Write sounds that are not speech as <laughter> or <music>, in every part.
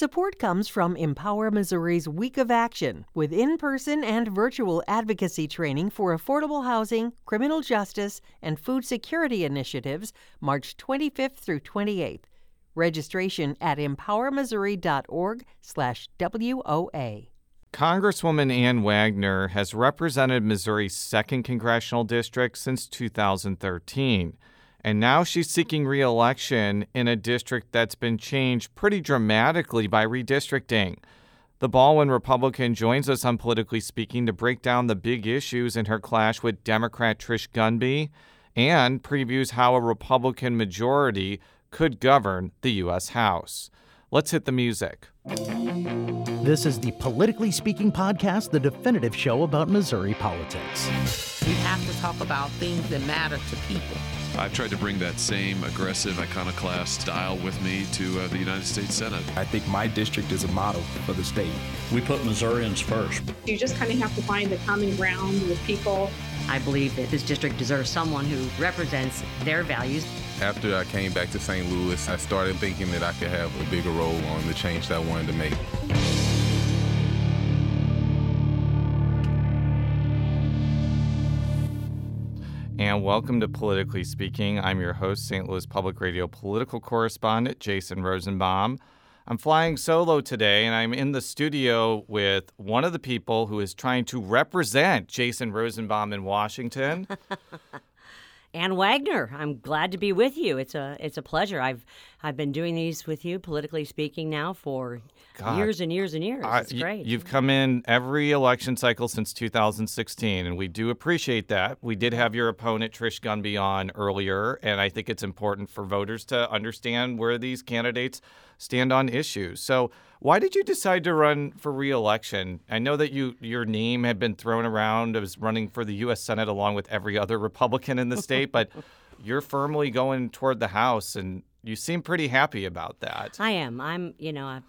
Support comes from Empower Missouri's Week of Action, with in person and virtual advocacy training for affordable housing, criminal justice, and food security initiatives, March 25th through 28th. Registration at empowermissouri.org/slash WOA. Congresswoman Ann Wagner has represented Missouri's 2nd congressional district since 2013. And now she's seeking reelection in a district that's been changed pretty dramatically by redistricting. The Ballwin Republican joins us on Politically Speaking to break down the big issues in her clash with Democrat Trish Gunby and previews how a Republican majority could govern the U.S. House. Let's hit the music. This is the Politically Speaking podcast, the definitive show about Missouri politics. We have to talk about things that matter to people. I've tried to bring that same aggressive iconoclast style with me to uh, the United States Senate. I think my district is a model for the state. We put Missourians first. You just kind of have to find the common ground with people. I believe that this district deserves someone who represents their values. After I came back to St. Louis, I started thinking that I could have a bigger role on the change that I wanted to make. And welcome to Politically Speaking. I'm your host, St. Louis Public Radio political correspondent Jason Rosenbaum. I'm flying solo today, and I'm in the studio with one of the people who is trying to represent Jason Rosenbaum in Washington. <laughs> Ann Wagner, I'm glad to be with you. It's a it's a pleasure. I've I've been doing these with you, politically speaking, now for God. years and years and years. It's great. You've come in every election cycle since 2016, and we do appreciate that. We did have your opponent Trish Gunby on earlier, and I think it's important for voters to understand where these candidates stand on issues. So why did you decide to run for reelection? I know that you your name had been thrown around as running for the U.S. Senate along with every other Republican in the state, but <laughs> you're firmly going toward the House, and you seem pretty happy about that. I am. I'm. You know, I,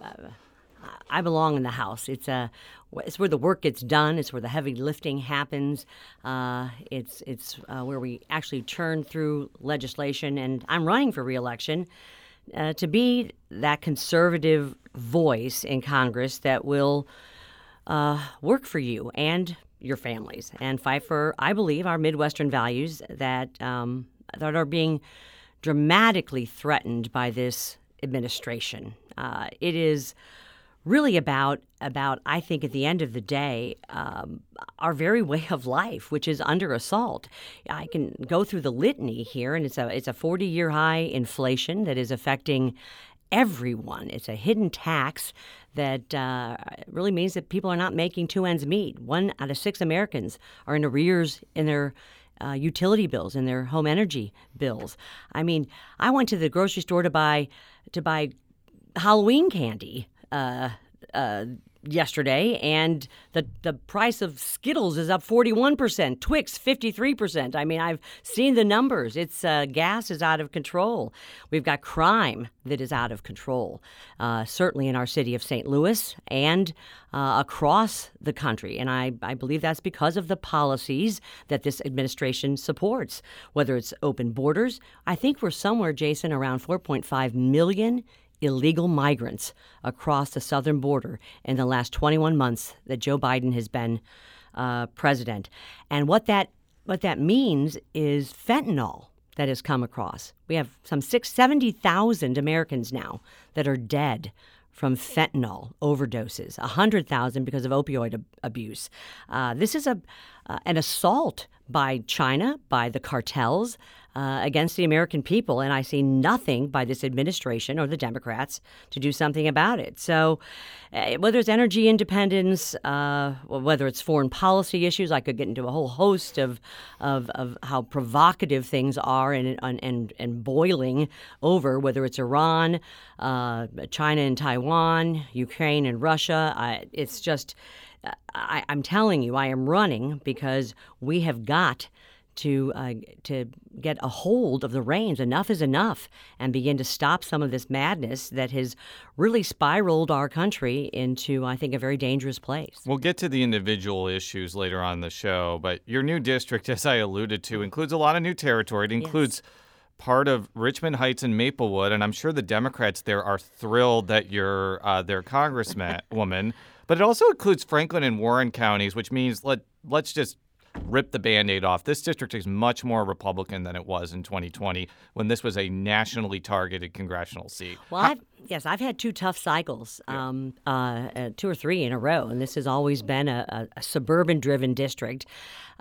I belong in the House. It's a it's where the work gets done. It's where the heavy lifting happens. Uh, it's it's uh, where we actually churn through legislation. And I'm running for reelection uh, to be that conservative voice in Congress that will uh, work for you and your families and fight for, I believe, our Midwestern values that um, that are being dramatically threatened by this administration. Uh, it is really about about I think at the end of the day um, our very <laughs> way of life, which is under assault. I can go through the litany here, and it's a it's a forty year high inflation that is affecting everyone. It's a hidden tax that uh, really means that people are not making two ends meet. One out of six Americans are in arrears in their uh, utility bills and their home energy bills. I mean, I went to the grocery store to buy to buy Halloween candy uh, uh, yesterday, and the the price of Skittles is up 41%, Twix 53%. I mean, I've seen the numbers. It's uh, gas is out of control. We've got crime that is out of control, uh, certainly in our city of St. Louis and uh, across the country. And I, I believe that's because of the policies that this administration supports, whether it's open borders. I think we're somewhere, Jason, around 4.5 million illegal migrants across the southern border in the last 21 months that Joe Biden has been uh, president. And what that what that means is fentanyl that has come across. We have some six, 70,000 Americans now that are dead from fentanyl overdoses, 100,000 because of opioid ab- abuse. Uh, this is a, uh, an assault by China, by the cartels, uh, against the American people, and I see nothing by this administration or the Democrats to do something about it. So, uh, whether it's energy independence, uh, whether it's foreign policy issues, I could get into a whole host of of, of how provocative things are and, and and boiling over. Whether it's Iran, uh, China and Taiwan, Ukraine and Russia, I, it's just. I, I'm telling you, I am running because we have got to uh, to get a hold of the reins. Enough is enough, and begin to stop some of this madness that has really spiraled our country into, I think, a very dangerous place. We'll get to the individual issues later on the show, but your new district, <laughs> as I alluded to, includes a lot of new territory. It includes. Yes part of Richmond Heights and Maplewood, and I'm sure the Democrats there are thrilled that you're uh, their congressman <laughs> woman. But it also includes Franklin and Warren counties, which means let let's just rip the band-aid off. This district is much more Republican than it was in 2020 when this was a nationally targeted congressional seat. Well, I've, yes, I've had two tough cycles, um, uh, uh, two or three in a row, and this has always been a, a, a suburban-driven district.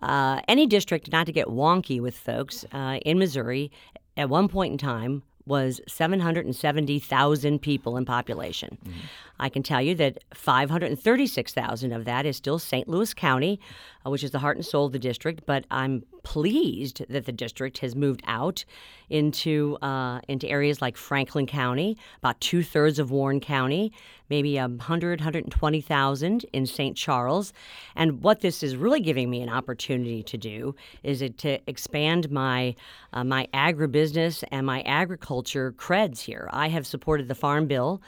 Uh, any district, not to get wonky with folks, uh, in Missouri, at one point in time was 770,000 people in population. Mm-hmm. I can tell you that 536,000 of that is still St. Louis County, uh, which is the heart and soul of the district. But I'm pleased that the district has moved out into uh, into areas like Franklin County, about two thirds of Warren County, maybe 100, 120,000 in St. Charles. And what this is really giving me an opportunity to do is it to expand my uh, my agribusiness and my agriculture creds here. I have supported the Farm Bill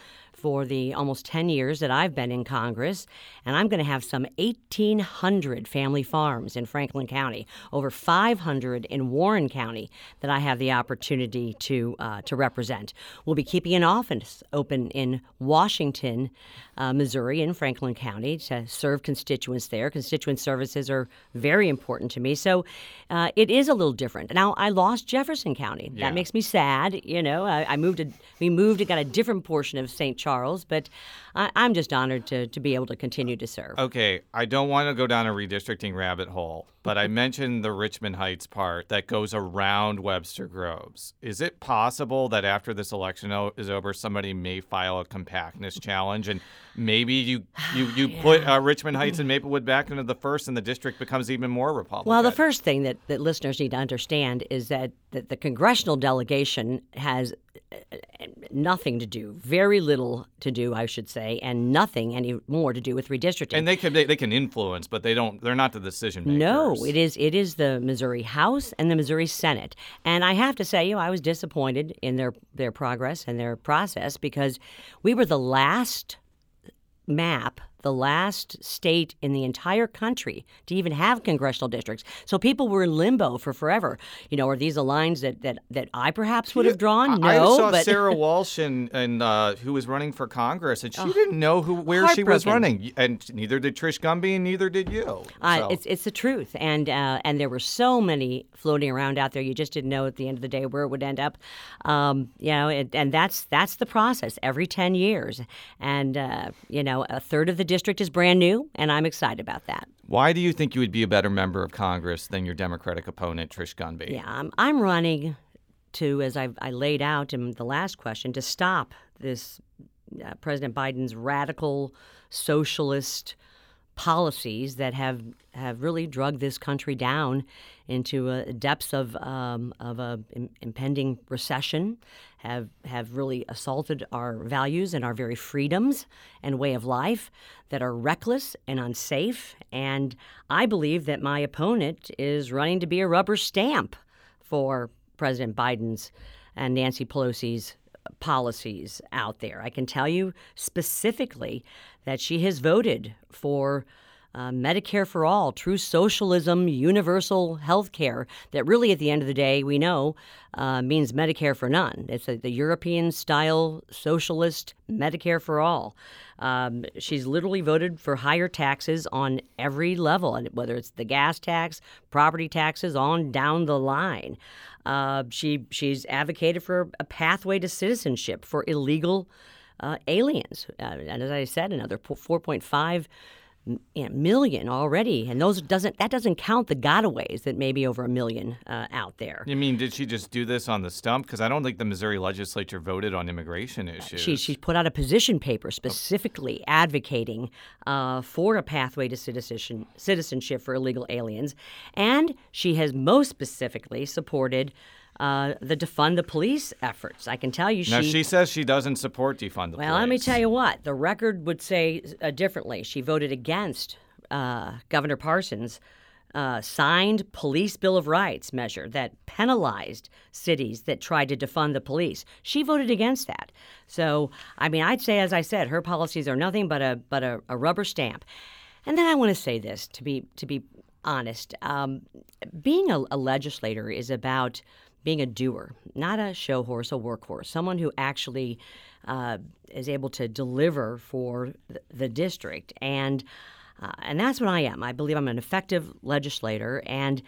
for the almost 10 years that I've been in Congress, and I'm going to have some 1,800 family farms in Franklin County, over 500 in Warren County that I have the opportunity to uh, to represent. We'll be keeping an office open in Washington, uh, Missouri, in Franklin County to serve constituents there. Constituent services are very important to me, so uh, it is a little different. Now I lost Jefferson County. Yeah. That makes me sad. You know, I, I moved. A, we moved and got a different portion of St. Charles Charles, but I, am just honored to, to be able to continue to serve. Okay, I don't want to go down a redistricting rabbit hole, but I mentioned the Richmond Heights part that goes around Webster Groves. Is it possible that after this election is over, somebody may file a compactness challenge and maybe you <sighs> you, you yeah. put uh, Richmond Heights and Maplewood back into the first, and the district becomes even more Republican. Well, the first thing that, that listeners need to understand is that, that the congressional delegation has uh, nothing to do, very little to do, I should say, and nothing any more to do with redistricting. And they can they, they can influence, but they don't. They're not the decision makers. No, it is it is the Missouri House and the Missouri Senate. And I have to say, you know, I was disappointed in their their progress and their process because we were the last map the last state in the entire country to even have congressional districts. So people were in limbo for forever. You know, are these the lines that, that, that I perhaps would have drawn? No, I saw but... Sara <laughs> Walsh and, and uh, who was running for Congress, and she oh, didn't know who where she was running, and neither did Trish Gunby, and neither did you. So. Uh, it's it's the truth, and uh, and there were so many floating around out there. You just didn't know at the end of the day where it would end up. Um, you know, it, and that's that's the process every ten years, and uh, you know, a third of the district is brand new, and I'm excited about that. Why do you think you would be a better member of Congress than your Democratic opponent, Trish Gunby? Yeah, I'm, I'm running to, as I, I laid out in the last question, to stop this uh, President Biden's radical socialist policies that have have really drugged this country down into uh, depths of um, of a Im- impending recession, have have really assaulted our values and our very freedoms and way of life that are reckless and unsafe. And I believe that my opponent is running to be a rubber stamp for President Biden's and Nancy Pelosi's policies out there. I can tell you specifically that she has voted for uh, Medicare for all, true socialism, universal health care, that really at the end of the day, we know uh, means Medicare for none. It's a, the European style socialist Medicare for all. Um, she's literally voted for higher taxes on every level, whether it's the gas tax, property taxes, on down the line. Uh, she she's advocated for a pathway to citizenship for illegal uh, aliens, uh, and as I said, another 4.5 you know, million already, and those doesn't that doesn't count the gotaways that may be over a million uh, out there. You mean did she just do this on the stump? Because I don't think the Missouri legislature voted on immigration issues. She she put out a position paper specifically oh. advocating uh, for a pathway to citizenship citizenship for illegal aliens, and she has most specifically supported uh, the defund the police efforts. I can tell you, she. Now she says she doesn't support defund the well, police. Well, let me tell you what the record would say uh, differently. She voted against uh, Governor Parson's. Uh, signed police bill of rights measure that penalized cities that tried to defund the police. She voted against that. So, I mean, I'd say, as I said, her policies are nothing but a but a, a rubber stamp. And then I want to say this to be to be honest. Um, being a, a legislator is about being a doer, not a show horse, a workhorse, someone who actually uh, is able to deliver for the district. And uh, and that's what I am. I believe I'm an effective legislator, and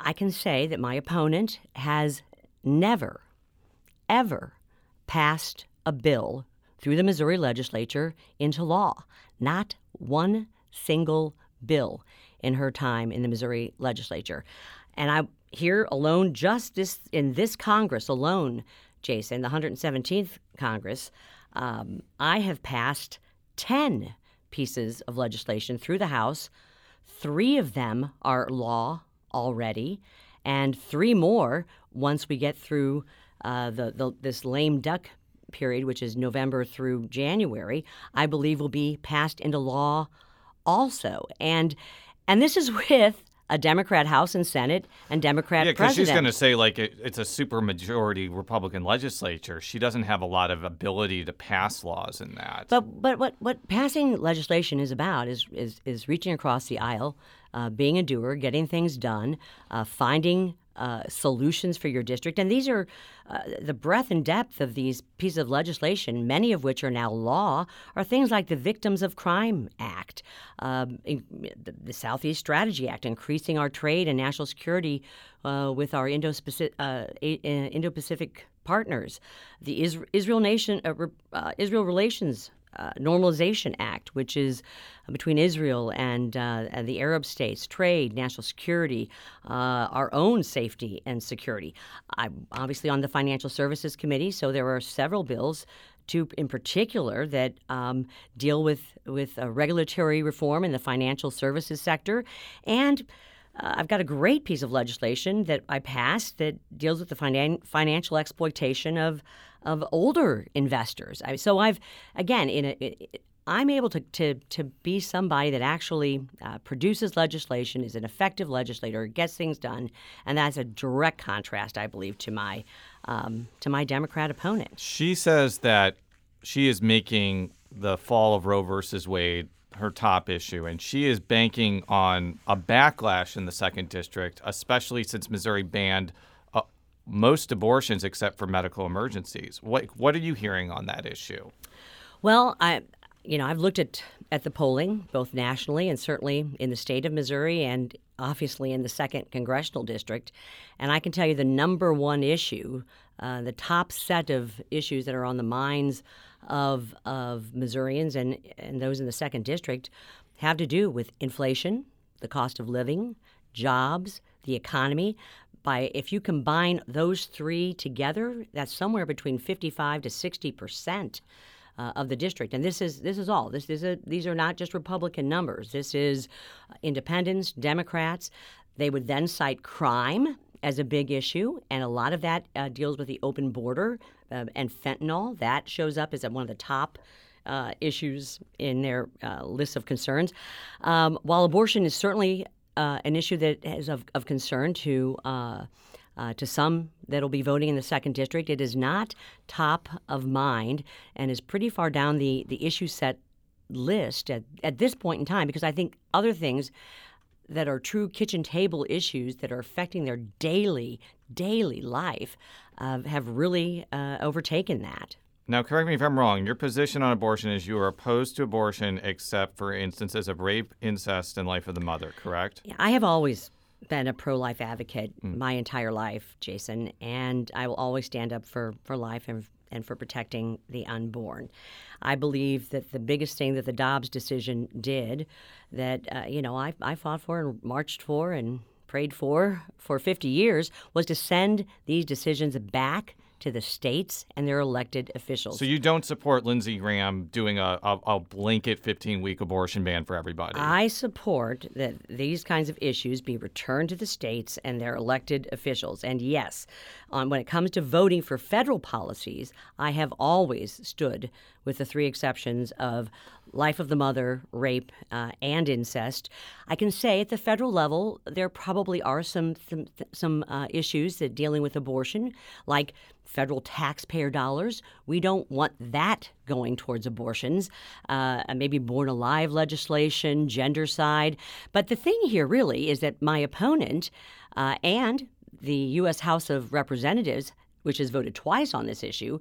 I can say that my opponent has never, ever passed a bill through the Missouri legislature into law. Not one single bill in her time in the Missouri legislature. And I here alone, just this in this Congress alone, Jason, the 117th Congress, um, I have passed 10 pieces of legislation through the House. Three of them are law already, and three more once we get through uh, the, the this lame duck period, which is November through January, I believe will be passed into law also. And and this is <laughs> with a Democrat House and Senate and Democrat yeah, because she's going to say like it, it's a supermajority Republican legislature. She doesn't have a lot of ability to pass laws in that. But but what what passing legislation is about is is is reaching across the aisle, uh, being a doer, getting things done, uh, finding uh, solutions for your district. And these are uh, the breadth and depth of these pieces of legislation, many of which are now law, are things like the Victims of Crime Act, um, the, the, Southeast Strategy Act, increasing our trade and national security uh, with our Indo-Pacific, uh, Indo-Pacific partners, the Israel Nation uh, Israel Relations uh, Normalization Act, which is between Israel and, uh, and, the Arab states, trade, national security, uh, our own safety and security. I'm obviously on the Financial Services Committee, so there are several bills. Two in particular that um, deal with with uh, regulatory reform in the financial services sector, and uh, I've got a great piece of legislation that I passed that deals with the finan- financial exploitation of of older investors. I, so I've again in a, it, I'm able to, to, to be somebody that actually uh, produces legislation, is an effective legislator, gets things done, and that's a direct contrast, I believe, to my um, to my Democrat opponent. She says that she is making the fall of Roe versus Wade her top issue, and she is banking on a backlash in the second district, especially since Missouri banned most abortions except for medical emergencies. What what are you hearing on that issue? Well, I you know I've looked at at the polling both nationally and certainly in the state of Missouri and obviously in the second congressional district, and I can tell you the number one issue, uh, the top set of issues that are on the minds of of Missourians and and those in the second district have to do with inflation, the cost of living, jobs, the economy. By if you combine those three together, that's somewhere between 55 to 60 percent. Uh, of the district, and this is this is all. This is a, these are not just Republican numbers. This is independents, Democrats. They would then cite crime as a big issue, and a lot of that uh, deals with the open border uh, and fentanyl. That shows up as one of the top uh, issues in their uh, list of concerns. Um, while abortion is certainly uh, an issue that is of, of concern to uh, to some that'll be voting in the second district, it is not top of mind and is pretty far down the the issue set list at, at this point in time because I think other things that are true kitchen table issues that are affecting their daily, daily life uh, have really uh, overtaken that. Now, correct me if I'm wrong. Your position on abortion is you are opposed to abortion except for instances of rape, incest, and life of the mother, correct? Yeah, I have always been a pro life advocate mm. my entire life, Jason, and I will always stand up for, for life and, and for protecting the unborn. I believe that the biggest thing that the Dobbs decision did, that uh, you know I, I fought for and marched for and prayed for for 50 years, was to send these decisions back to the states and their elected officials. So you don't support Lindsey Graham doing a, a, a blanket 15 week abortion ban for everybody? I support that these kinds of issues be returned to the states and their elected officials. And yes, on, when it comes to voting for federal policies, I have always stood with the three exceptions of life of the mother, rape, uh, and incest. I can say at the federal level, there probably are some some, some uh, issues that dealing with abortion, like federal taxpayer dollars. We don't want that going towards abortions. Uh, maybe born alive legislation, gendercide. But the thing here really is that my opponent uh, and the U.S. House of Representatives, which has voted twice on this issue,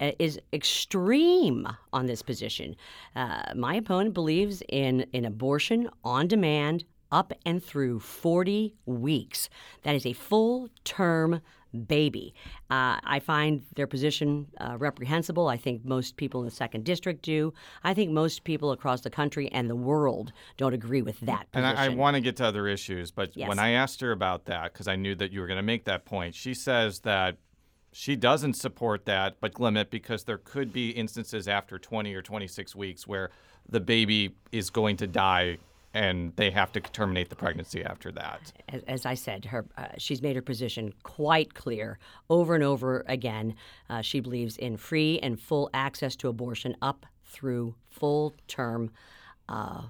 uh, is extreme on this position. Uh, my opponent believes in, in abortion on demand up and through 40 weeks. That is a full term baby. Uh, I find their position uh, reprehensible. I think most people in the second district do. I think most people across the country and the world don't agree with that position. And I, I want to get to other issues, but Yes. when I asked her about that, because I knew that you were going to make that point, she says that she doesn't support that, but limit because there could be instances after 20 or 26 weeks where the baby is going to die and they have to terminate the pregnancy after that. as, as I said, her uh, she's made her position quite clear over and over again. Uh, she believes in free and full access to abortion up through full term. Uh,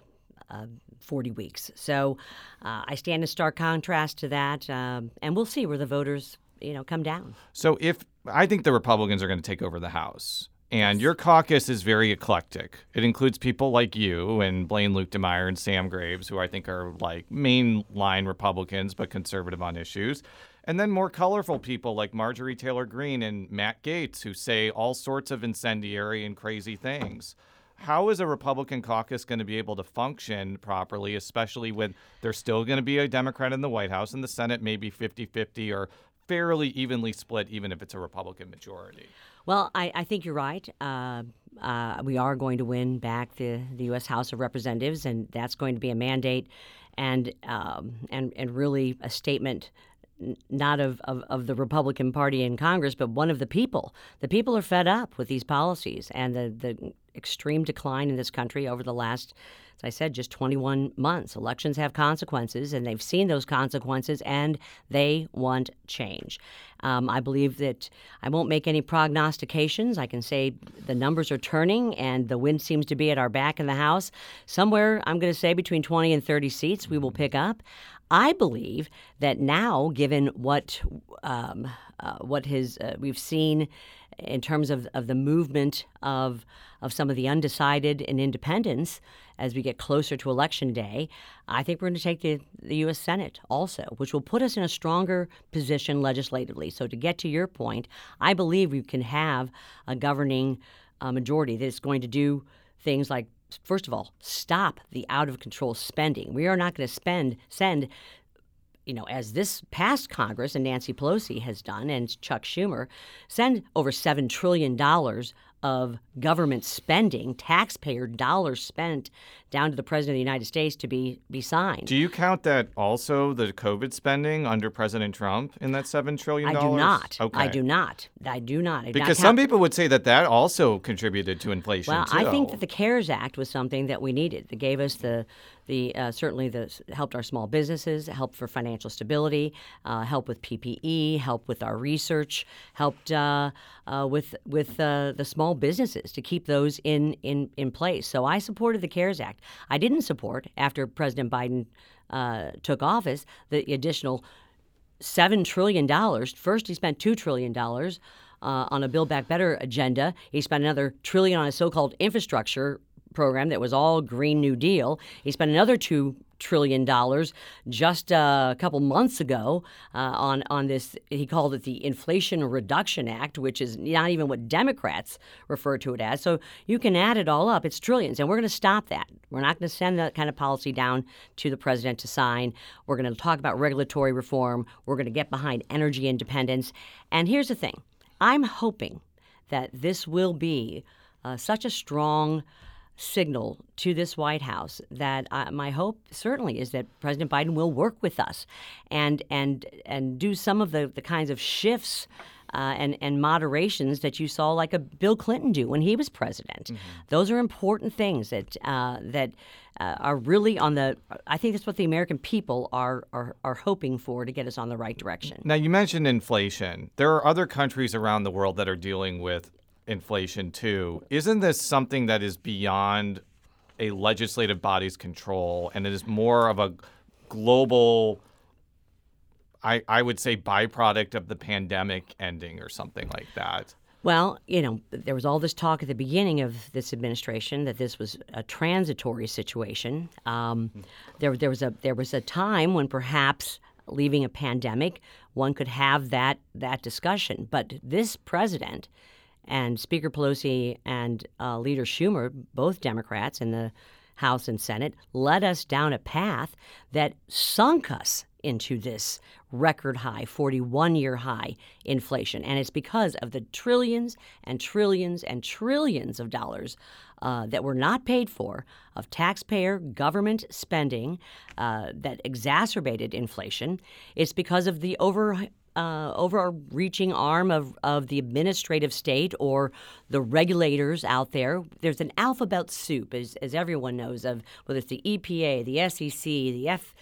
uh, 40 weeks. So uh, I stand in stark contrast to that, um, and we'll see where the voters, you know, come down. So if I think the Republicans are going to take over the House, and your caucus is very eclectic. It includes people like you and Blaine Luetkemeyer and Sam Graves, who I think are like mainline Republicans but conservative on issues. And then more colorful people like Marjorie Taylor Greene and Matt Gaetz, who say all sorts of incendiary and crazy things. How is a Republican caucus going to be able to function properly, especially when there's still going to be a Democrat in the White House and the Senate may be 50 50 or fairly evenly split, even if it's a Republican majority? Well, I, I think you're right. Uh, uh, we are going to win back the, the U.S. House of Representatives, and that's going to be a mandate and um, and and really a statement not of, of, of the Republican Party in Congress, but one of the people. The people are fed up with these policies and the, the extreme decline in this country over the last, as I said, just 21 months. Elections have consequences, and they've seen those consequences, and they want change. Um, I believe that I won't make any prognostications. I can say the numbers are turning, and the wind seems to be at our back in the House. Somewhere, I'm going to say between 20 and 30 seats we will pick up. I believe that now, given what um, uh, what his uh, we've seen in terms of, of the movement of of some of the undecided and independents as we get closer to election day, I think we're going to take the, the U.S. Senate also, which will put us in a stronger position legislatively. So to get to your point, I believe we can have a governing uh, majority that is going to do things like first of all, stop the out of control spending. We are not going to spend send you know, as this past Congress and Nancy Pelosi has done, and Chuck Schumer, send over $7 trillion of government spending, taxpayer dollars spent down to the President of the United States to be, be signed. Do you count that also the COVID spending under President Trump in that $7 trillion? I do not. Okay. I do not. I do not. I do not Because count- some people would say that that also contributed to inflation Well, too. I think that the CARES Act was something that we needed. That gave us the, the uh, certainly the helped our small businesses, helped for financial stability, uh, help with PPE, help with our research, helped uh, uh, with with uh, the small businesses to keep those in, in in place. So I supported the CARES Act. I didn't support after President Biden uh, took office the additional seven trillion dollars. First, he spent two trillion dollars uh, on a Build Back Better agenda. He spent another trillion on a so-called infrastructure program that was all Green New Deal. He spent another two trillion dollars just uh, a couple months ago uh, on on this. He called it the Inflation Reduction Act, which is not even what Democrats refer to it as. So you can add it all up; it's trillions, and we're going to stop that. We're not going to send that kind of policy down to the president to sign. We're going to talk about regulatory reform. We're going to get behind energy independence. And here's the thing: I'm hoping that this will be uh, such a strong signal to this White House that uh, my hope certainly is that President Biden will work with us and and and do some of the, the kinds of shifts uh, and and moderations that you saw like a Bill Clinton do when he was president. Those are important things that uh, that uh, are really on the. I think that's what the American people are, are are hoping for to get us on the right direction. Now, you mentioned inflation. There are other countries around the world that are dealing with inflation too. Isn't this something that is beyond a legislative body's control and it is more of a global, I, I would say, byproduct of the pandemic ending or something like that? Well, you know, there was all this talk at the beginning of this administration that this was a transitory situation. Um, there, there was a there was a time when perhaps leaving a pandemic, one could have that that discussion. But this president and Speaker Pelosi and uh, Leader Schumer, both Democrats in the House and Senate, led us down a path that sunk us into this record high, 41 year high inflation. And it's because of the trillions and trillions and trillions of dollars uh, that were not paid for of taxpayer government spending uh, that exacerbated inflation. It's because of the over uh, overreaching arm of, of the administrative state or the regulators out there. There's an alphabet soup, as, as everyone knows, of whether it's the EPA, the SEC, the F,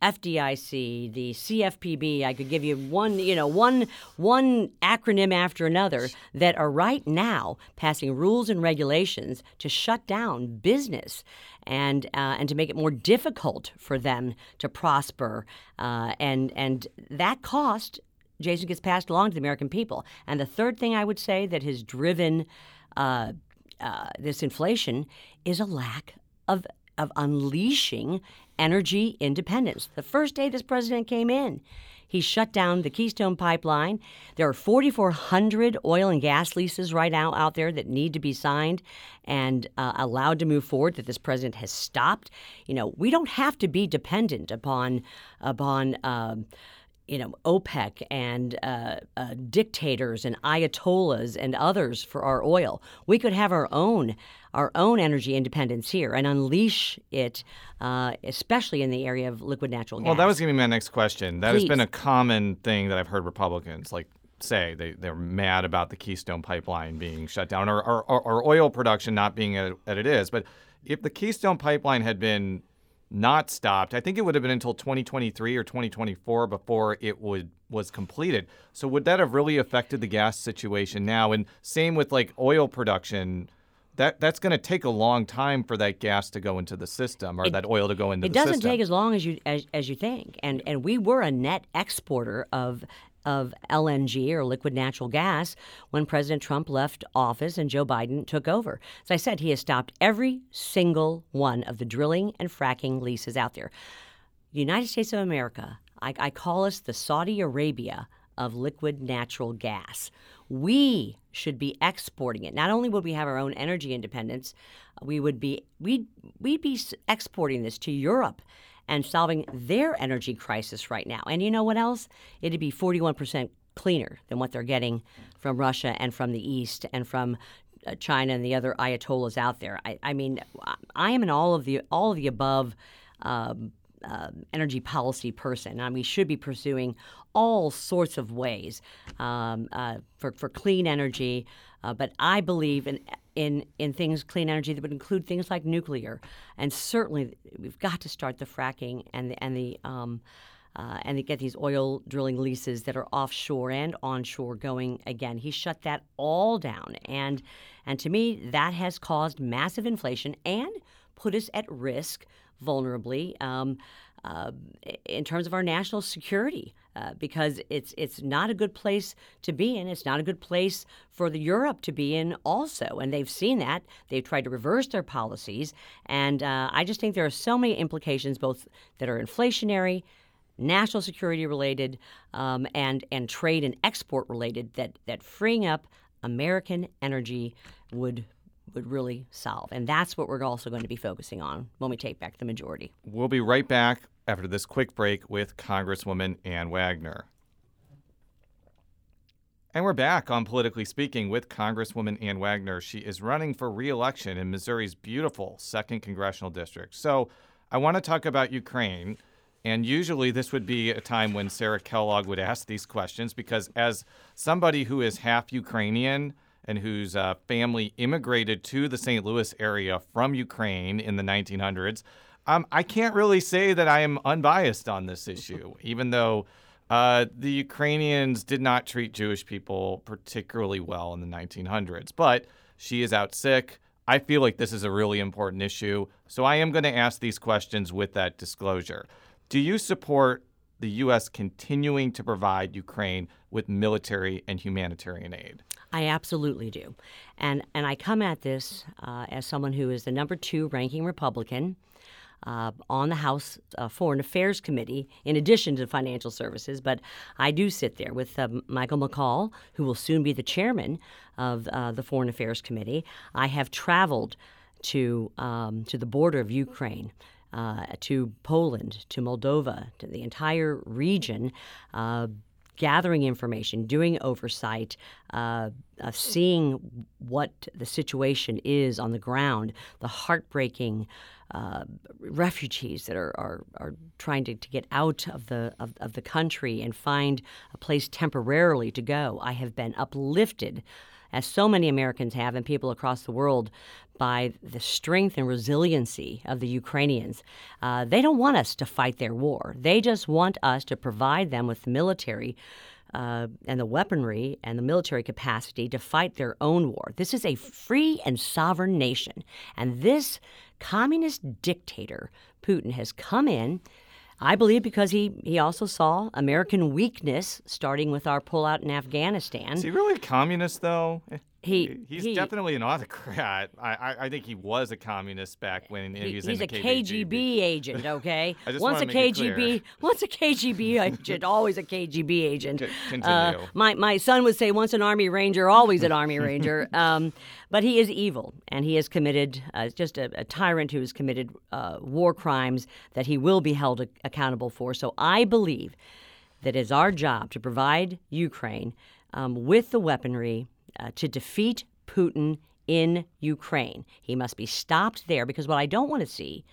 FDIC, the CFPB. I could give you one, you know, one one acronym after another that are right now passing rules and regulations to shut down business and uh, and to make it more difficult for them to prosper. Uh, and and that cost Jason gets passed along to the American people. And the third thing I would say that has driven uh, uh, this inflation is a lack of of unleashing energy independence. The first day this president came in, he shut down the Keystone Pipeline. There are 4,400 oil and gas leases right now out there that need to be signed and uh, allowed to move forward that this president has stopped. You know, we don't have to be dependent upon upon. Uh, you know, OPEC and uh, uh, dictators and ayatollahs and others for our oil. We could have our own our own energy independence here and unleash it, uh, especially in the area of liquid natural gas. Well, that was going to be my next question. That Please. has been a common thing that I've heard Republicans like say they, they're mad about the Keystone pipeline being shut down or, or, or oil production not being at, at it is. But if the Keystone pipeline had been not stopped. I think it would have been until 2023 or 2024 before it would was completed. So would that have really affected the gas situation now? And same with like oil production. That that's going to take a long time for that gas to go into the system or It- that oil to go into the system. it doesn't take as long as you as, as you think and and we were a net exporter of of LNG or liquid natural gas when President Trump left office and Joe Biden took over. As I said, he has stopped every single one of the drilling and fracking leases out there. The United States of America, I, I call us the Saudi Arabia of liquid natural gas. We should be exporting it. Not only would we have our own energy independence, we would be we'd we'd be exporting this to Europe and solving their energy crisis right now. And you know what else? It'd be 41% cleaner than what they're getting from Russia and from the East and from uh, China and the other ayatollahs out there. I, I mean, I am an all of the all of the above um, energy policy person, and we should be pursuing all sorts of ways um, uh, for for clean energy. Uh, but I believe in in in things clean energy that would include things like nuclear, and certainly we've got to start the fracking and the and the um, uh, and get these oil drilling leases that are offshore and onshore going again. He shut that all down, and and to me that has caused massive inflation and put us at risk, vulnerably. Um, uh, in terms of our national security, uh, because it's it's not a good place to be in. It's not a good place for the Europe to be in, also, and they've seen that. They've tried to reverse their policies, and uh, I just think there are so many implications, both that are inflationary, national security related, um, and and trade and export related, that that freeing up American energy would would really solve, and that's what we're also going to be focusing on when we take back the majority. We'll be right back after this quick break with Congresswoman Ann Wagner. And we're back on Politically Speaking with Congresswoman Ann Wagner. She is running for re-election in Missouri's beautiful second congressional district. So I want to talk about Ukraine. And usually this would be a time when Sarah Kellogg would ask these questions because as somebody who is half Ukrainian and whose uh, family immigrated to the St. Louis area from Ukraine in the 1900s, um, I can't really say that I am unbiased on this issue, <laughs> even though uh, the Ukrainians did not treat Jewish people particularly well in the 1900s. But she is out sick. I feel like this is a really important issue. So I am going to ask these questions with that disclosure. Do you support the U.S. continuing to provide Ukraine with military and humanitarian aid? I absolutely do, and and I come at this uh, as someone who is the number two ranking Republican uh, on the House uh, Foreign Affairs Committee, in addition to financial services. But I do sit there with uh, Michael McCaul, who will soon be the chairman of uh, the Foreign Affairs Committee. I have traveled to um, to the border of Ukraine. Uh, to Poland, to Moldova, to the entire region, uh, gathering information, doing oversight, uh, uh, seeing what the situation is on the ground, the heartbreaking uh, refugees that are, are, are trying to, to get out of the, of, of the country and find a place temporarily to go. I have been uplifted as so many Americans have and people across the world, by the strength and resiliency of the Ukrainians. Uh, they don't want us to fight their war. They just want us to provide them with the military uh, and the weaponry and the military capacity to fight their own war. This is a free and sovereign nation. And this communist dictator, Putin, has come in. I believe because he, he also saw American weakness starting with our pullout in Afghanistan. Is he really communist, though? He, he's he, definitely an autocrat. <laughs> I, I, I think he was a communist back when he, he was he's a KGB, KGB <laughs> agent. Okay, <laughs> once a KGB, once a KGB agent, always a KGB agent. C- Uh, continue. my my son would say, once an Army Ranger, always an Army Ranger. Um, but he is evil, and he has committed uh, just a, a tyrant who has committed uh, war crimes that he will be held a- accountable for. So I believe that it's our job to provide Ukraine um, with the weaponry uh, to defeat Putin in Ukraine. He must be stopped there because what I don't want to see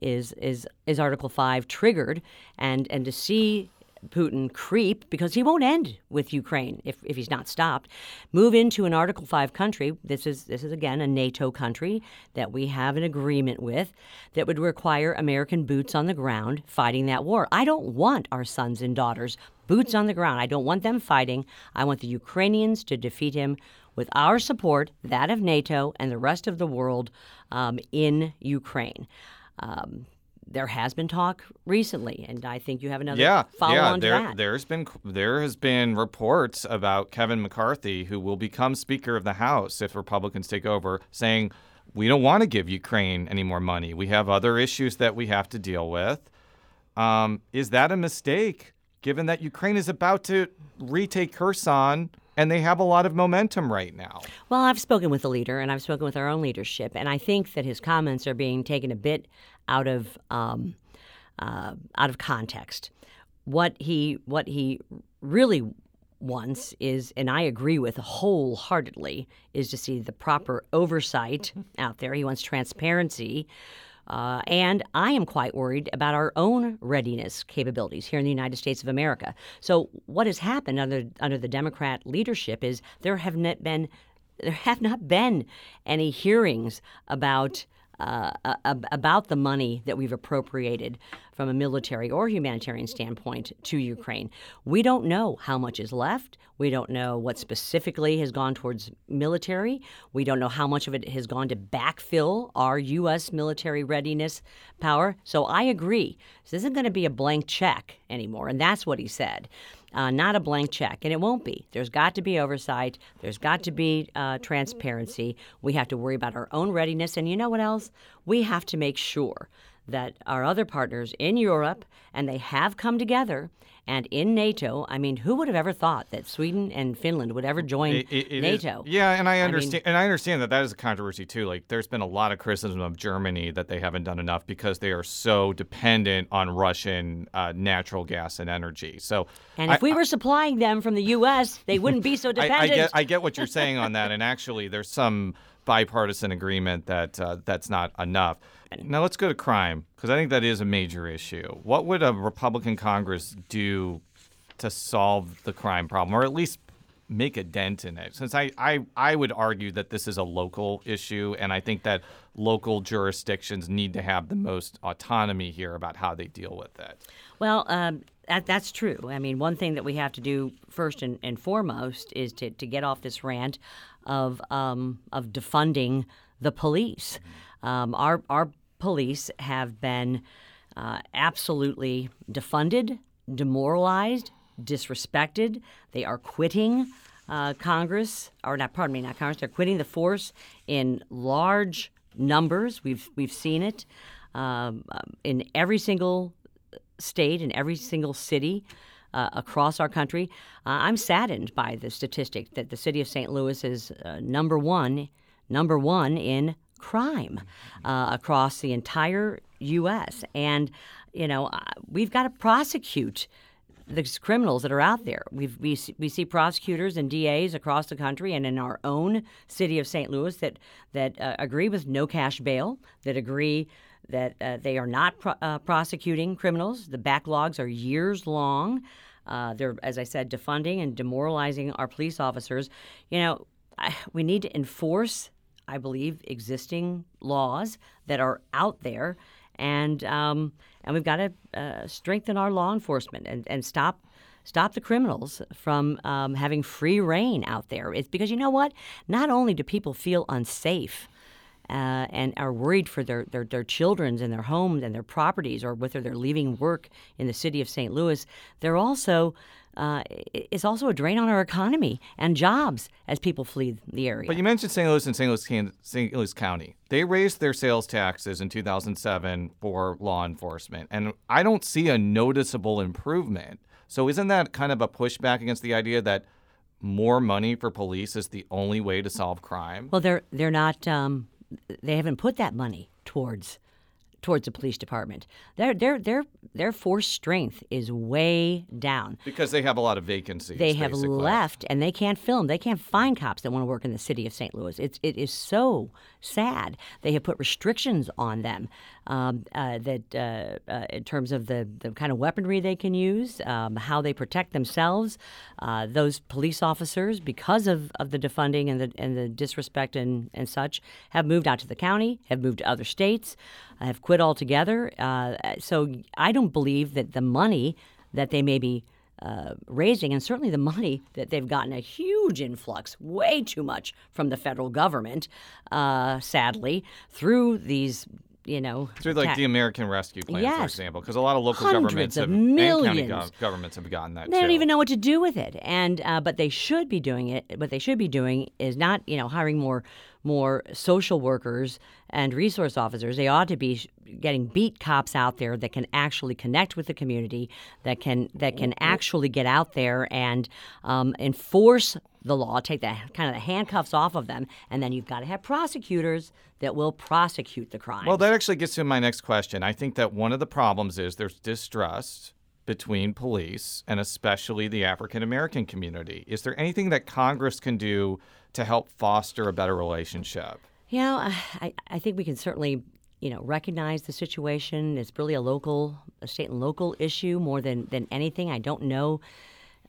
is is is Article Five triggered and and to see Putin creep because he won't end with Ukraine if, if he's not stopped. Move into an Article Five country. This is this is again a NATO country that we have an agreement with that would require American boots on the ground fighting that war. I don't want our sons and daughters boots on the ground. I don't want them fighting. I want the Ukrainians to defeat him with our support, that of NATO and the rest of the world um, in Ukraine. Um, there has been talk recently, and I think you have another yeah, follow yeah. on there, that. there's been there has been reports about Kevin McCarthy, who will become Speaker of the House if Republicans take over, saying we don't want to give Ukraine any more money. We have other issues that we have to deal with. Um, is that a mistake, given that Ukraine is about to retake Kherson and they have a lot of momentum right now? Well, I've spoken with the leader, and I've spoken with our own leadership, and I think that his comments are being taken a bit out of um, uh, out of context. What he what he really wants is, and I agree with wholeheartedly, is to see the proper oversight out there. He wants transparency. Uh, and I am quite worried about our own readiness capabilities here in the United States of America. So, what has happened under under the Democrat leadership is there have not been there have not been any hearings about uh, ab- about the money that we've appropriated from a military or humanitarian standpoint to Ukraine. We don't know how much is left. We don't know what specifically has gone towards military. We don't know how much of it has gone to backfill our U.S. military readiness power. So I agree. This isn't going to be a blank check anymore. And that's what he said. Uh, not a blank check, and it won't be. There's got to be oversight. There's got to be uh, transparency. We have to worry about our own readiness, and you know what else? We have to make sure that our other partners in Europe, and they have come together, and in NATO. I mean, who would have ever thought that Sweden and Finland would ever join It- it- it is- NATO? yeah, and I mean- understand, and I understand that that is a controversy too. Like, there's been a lot of criticism of Germany that they haven't done enough because they are so dependent on Russian uh, natural gas and energy. So, And if I- we were supplying them from the U.S., they wouldn't be so <laughs> I, dependent. I get, I get what you're saying on that, and actually, there's some bipartisan agreement that uh, that's not enough. Now let's go to crime because I think that is a major issue. What would a Republican Congress do to solve the crime problem, or at least make a dent in it? Since I, I, I would argue that this is a local issue, and I think that local jurisdictions need to have the most autonomy here about how they deal with it. Well, um, that, that's true. I mean, one thing that we have to do first and, and foremost is to, to get off this rant of um, of defunding the police. Um, our our police have been uh, absolutely defunded, demoralized, disrespected. They are quitting uh, Congress, or not, pardon me, not Congress. They're quitting the force in large numbers. We've we've seen it. um, in every single state, in every single city. Uh, across our country, uh, I'm saddened by the statistic that the city of St. Louis is uh, number one, number one in crime uh, across the entire U.S. And you know, uh, we've got to prosecute the criminals that are out there. We've, we we see prosecutors and DAs across the country and in our own city of St. Louis that that uh, agree with no cash bail, that agree that uh, they are not pro- uh, prosecuting criminals. The backlogs are years long. Uh, they're, as I said, defunding and demoralizing our police officers. You know, I, we need to enforce, I believe, existing laws that are out there, and um, and we've got to uh, strengthen our law enforcement and, and stop stop the criminals from um, having free rein out there. It's because you know what? Not only do people feel unsafe uh, and are worried for their, their, their children's and their homes and their properties, or whether they're leaving work in the city of St. Louis, they're also uh, it's also a drain on our economy and jobs as people flee the area. But you mentioned St. Louis and St. Louis, St. Louis County. They raised their sales taxes in 2007 for law enforcement, and I don't see a noticeable improvement. So isn't that kind of a pushback against the idea that more money for police is the only way to solve crime? Well, they're they're not. Um, they haven't put that money towards towards the police department. Their their their their force strength is way down because they have a lot of vacancies. They have basically. left, and they can't film. They can't find cops that want to work in the city of St. Louis. It's it is so sad. They have put restrictions on them um, uh, that uh, uh, in terms of the the kind of weaponry they can use, um, how they protect themselves. Uh, those police officers, because of, of the defunding and the and the disrespect and and such, have moved out to the county, have moved to other states, have quit altogether. Uh, so I don't believe that the money that they may be uh, raising, and certainly the money that they've gotten a huge influx, way too much from the federal government, uh, sadly, through these you know, through like the American Rescue Plan, yes. for example, because a lot of local Hundreds governments of have, millions. and county gov- governments have gotten that. They too. don't even know what to do with it, and uh, but they should be doing it. What they should be doing is not, you know, hiring more more social workers and resource officers. They ought to be getting beat cops out there that can actually connect with the community, that can that can actually get out there and um, enforce the law, take the kind of the handcuffs off of them, and then you've got to have prosecutors that will prosecute the crime. Well, that actually gets to my next question. I think that one of the problems is there's distrust between police and especially the African American community. Is there anything that Congress can do to help foster a better relationship? You know, uh, I, I think we can certainly you know recognize the situation. It's really a local, a state and local issue more than than anything. I don't know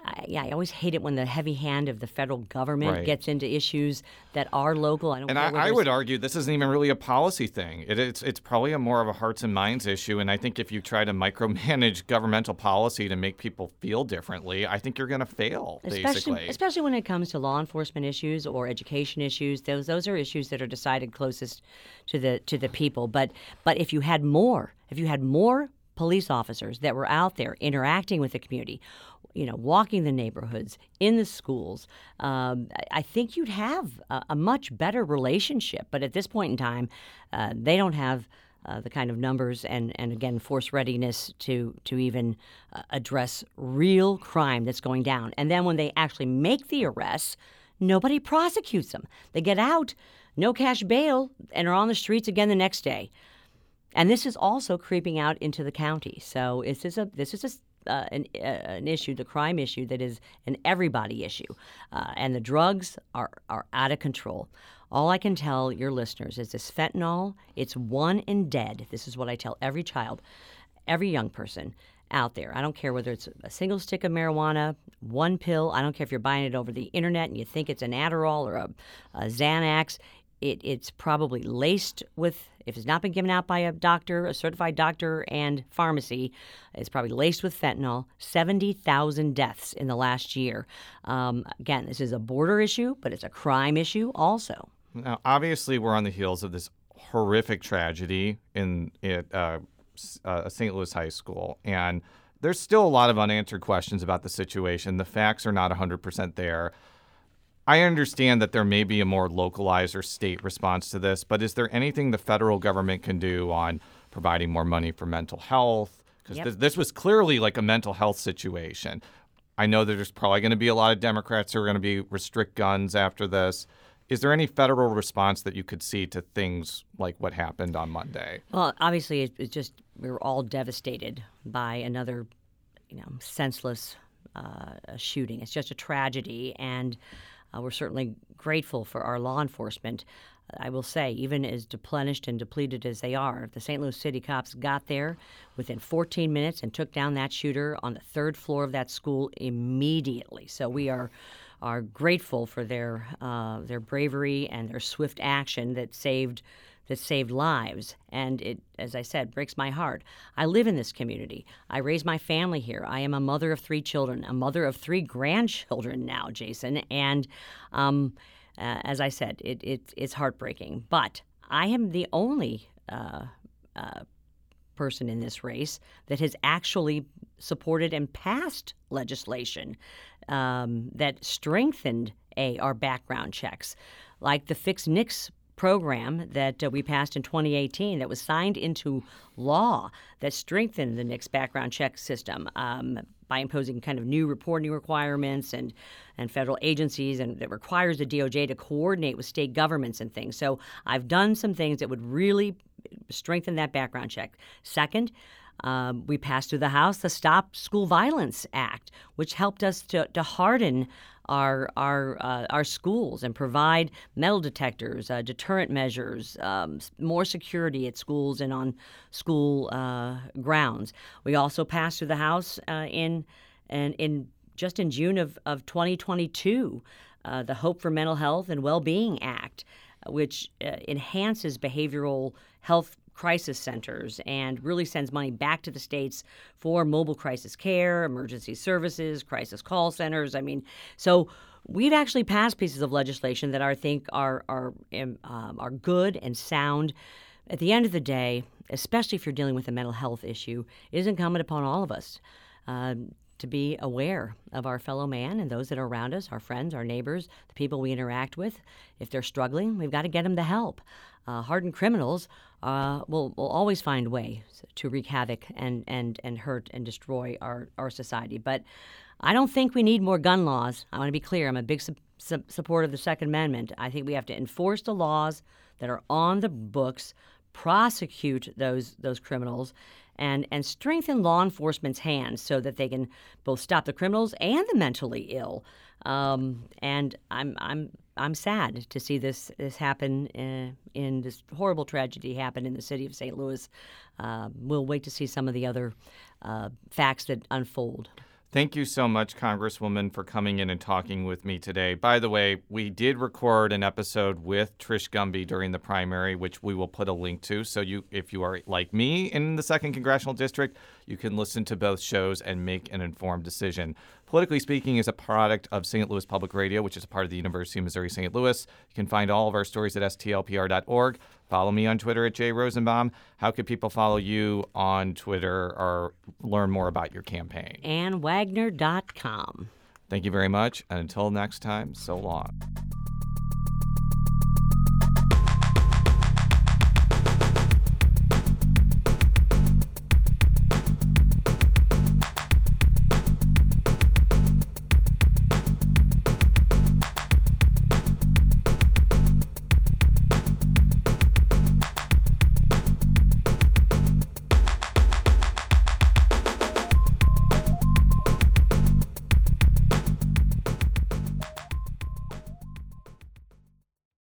I, yeah, I always hate it when the heavy hand of the federal government right. gets into issues that are local. I don't. And I, I would argue this isn't even really a policy thing. It, it's it's probably a more of a hearts and minds issue. And I think if you try to micromanage <laughs> governmental policy to make people feel differently, I think you're going to fail. Especially, basically, especially when it comes to law enforcement issues or education issues. Those those are issues that are decided closest to the to the people. But but if you had more, if you had more police officers that were out there interacting with the community you know, walking the neighborhoods, in the schools, um, I think you'd have a, a, much better relationship. But at this point in time, uh, they don't have uh, the kind of numbers and, and again force readiness to to even uh, address real crime that's going down. And then when they actually make the arrests, nobody prosecutes them. They get out, no cash bail, and are on the streets again the next day. And this is also creeping out into the county. So this is a this is a uh, an, uh, an issue, the crime issue that is an everybody issue, uh, and the drugs are are out of control. All I can tell your listeners is this fentanyl. It's one in dead. This is what I tell every child, every young person out there. I don't care whether it's a single stick of marijuana, one pill. I don't care if you're buying it over the internet and you think it's an Adderall or a, a Xanax. It, it's probably laced with, if it's not been given out by a doctor, a certified doctor and pharmacy, it's probably laced with fentanyl. 70,000 deaths in the last year. Um, again, this is a border issue, but it's a crime issue also. Now, obviously, we're on the heels of this horrific tragedy in at uh, uh, St. Louis High School, and there's still a lot of unanswered questions about the situation. The facts are not 100% there. I understand that there may be a more localized or state response to this, but is there anything the federal government can do on providing more money for mental health, because Yep. this, this was clearly like a mental health situation. I know that there's probably going to be a lot of Democrats who are going to be restrict guns after this. Is there any federal response that you could see to things like what happened on Monday? Well, obviously, it's just we were all devastated by another, you know, senseless uh, shooting. It's just a tragedy, and uh, we're certainly grateful for our law enforcement. I will say, even as deplenished and depleted as they are, the St. Louis City cops got there within 14 minutes and took down that shooter on the third floor of that school immediately. So we are are grateful for their uh, their bravery and their swift action that saved that saved lives. And it, as I said, breaks my heart. I live in this community. I raise my family here. I am a mother of three children, a mother of three grandchildren now, Jason. And um, uh, as I said, it, it, it's heartbreaking. But I am the only uh, uh, person in this race that has actually supported and passed legislation um, that strengthened a, our background checks, like the Fix NICS program that uh, we passed in 2018 that was signed into law that strengthened the NICS background check system um, by imposing kind of new reporting requirements and and federal agencies and that requires the DOJ to coordinate with state governments and things. So I've done some things that would really strengthen that background check. Second, um, we passed through the House the Stop School Violence Act, which helped us to, to harden our our uh, our schools and provide metal detectors, uh, deterrent measures, um, more security at schools and on school uh, grounds. We also passed through the House uh, in and in just in June of, of 2022 uh, the Hope for Mental Health and Well-Being Act, uh, which enhances behavioral health crisis centers and really sends money back to the states for mobile crisis care, emergency services, crisis call centers. I mean, so we've actually passed pieces of legislation that I think are are um, um, are good and sound. At the end of the day, especially if you're dealing with a mental health issue, it is incumbent upon all of us. Um, to be aware of our fellow man and those that are around us, our friends, our neighbors, the people we interact with. If they're struggling, we've got to get them the help. Uh, hardened criminals uh, will, will always find ways to wreak havoc and, and, and hurt and destroy our, our society. But I don't think we need more gun laws. I want to be clear. I'm a big su- su- supporter of the Second Amendment. I think we have to enforce the laws that are on the books, prosecute those those criminals, and and strengthen law enforcement's hands so that they can both stop the criminals and the mentally ill. Um, and I'm I'm I'm sad to see this this happen uh, in this horrible tragedy happen in the city of St. Louis. Uh, we'll wait to see some of the other uh, facts that unfold. Thank you so much, Congresswoman, for coming in and talking with me today. By the way, we did record an episode with Trish Gunby during the primary, which we will put a link to. So you, if you are like me in the second congressional district, you can listen to both shows and make an informed decision. Politically Speaking is a product of St. Louis Public Radio, which is a part of the University of Missouri St. Louis. You can find all of our stories at stlpr.org. Follow me on Twitter at jrosenbaum. How could people follow you on Twitter or learn more about your campaign? AnnWagner.com. Thank you very much. And until next time, so long.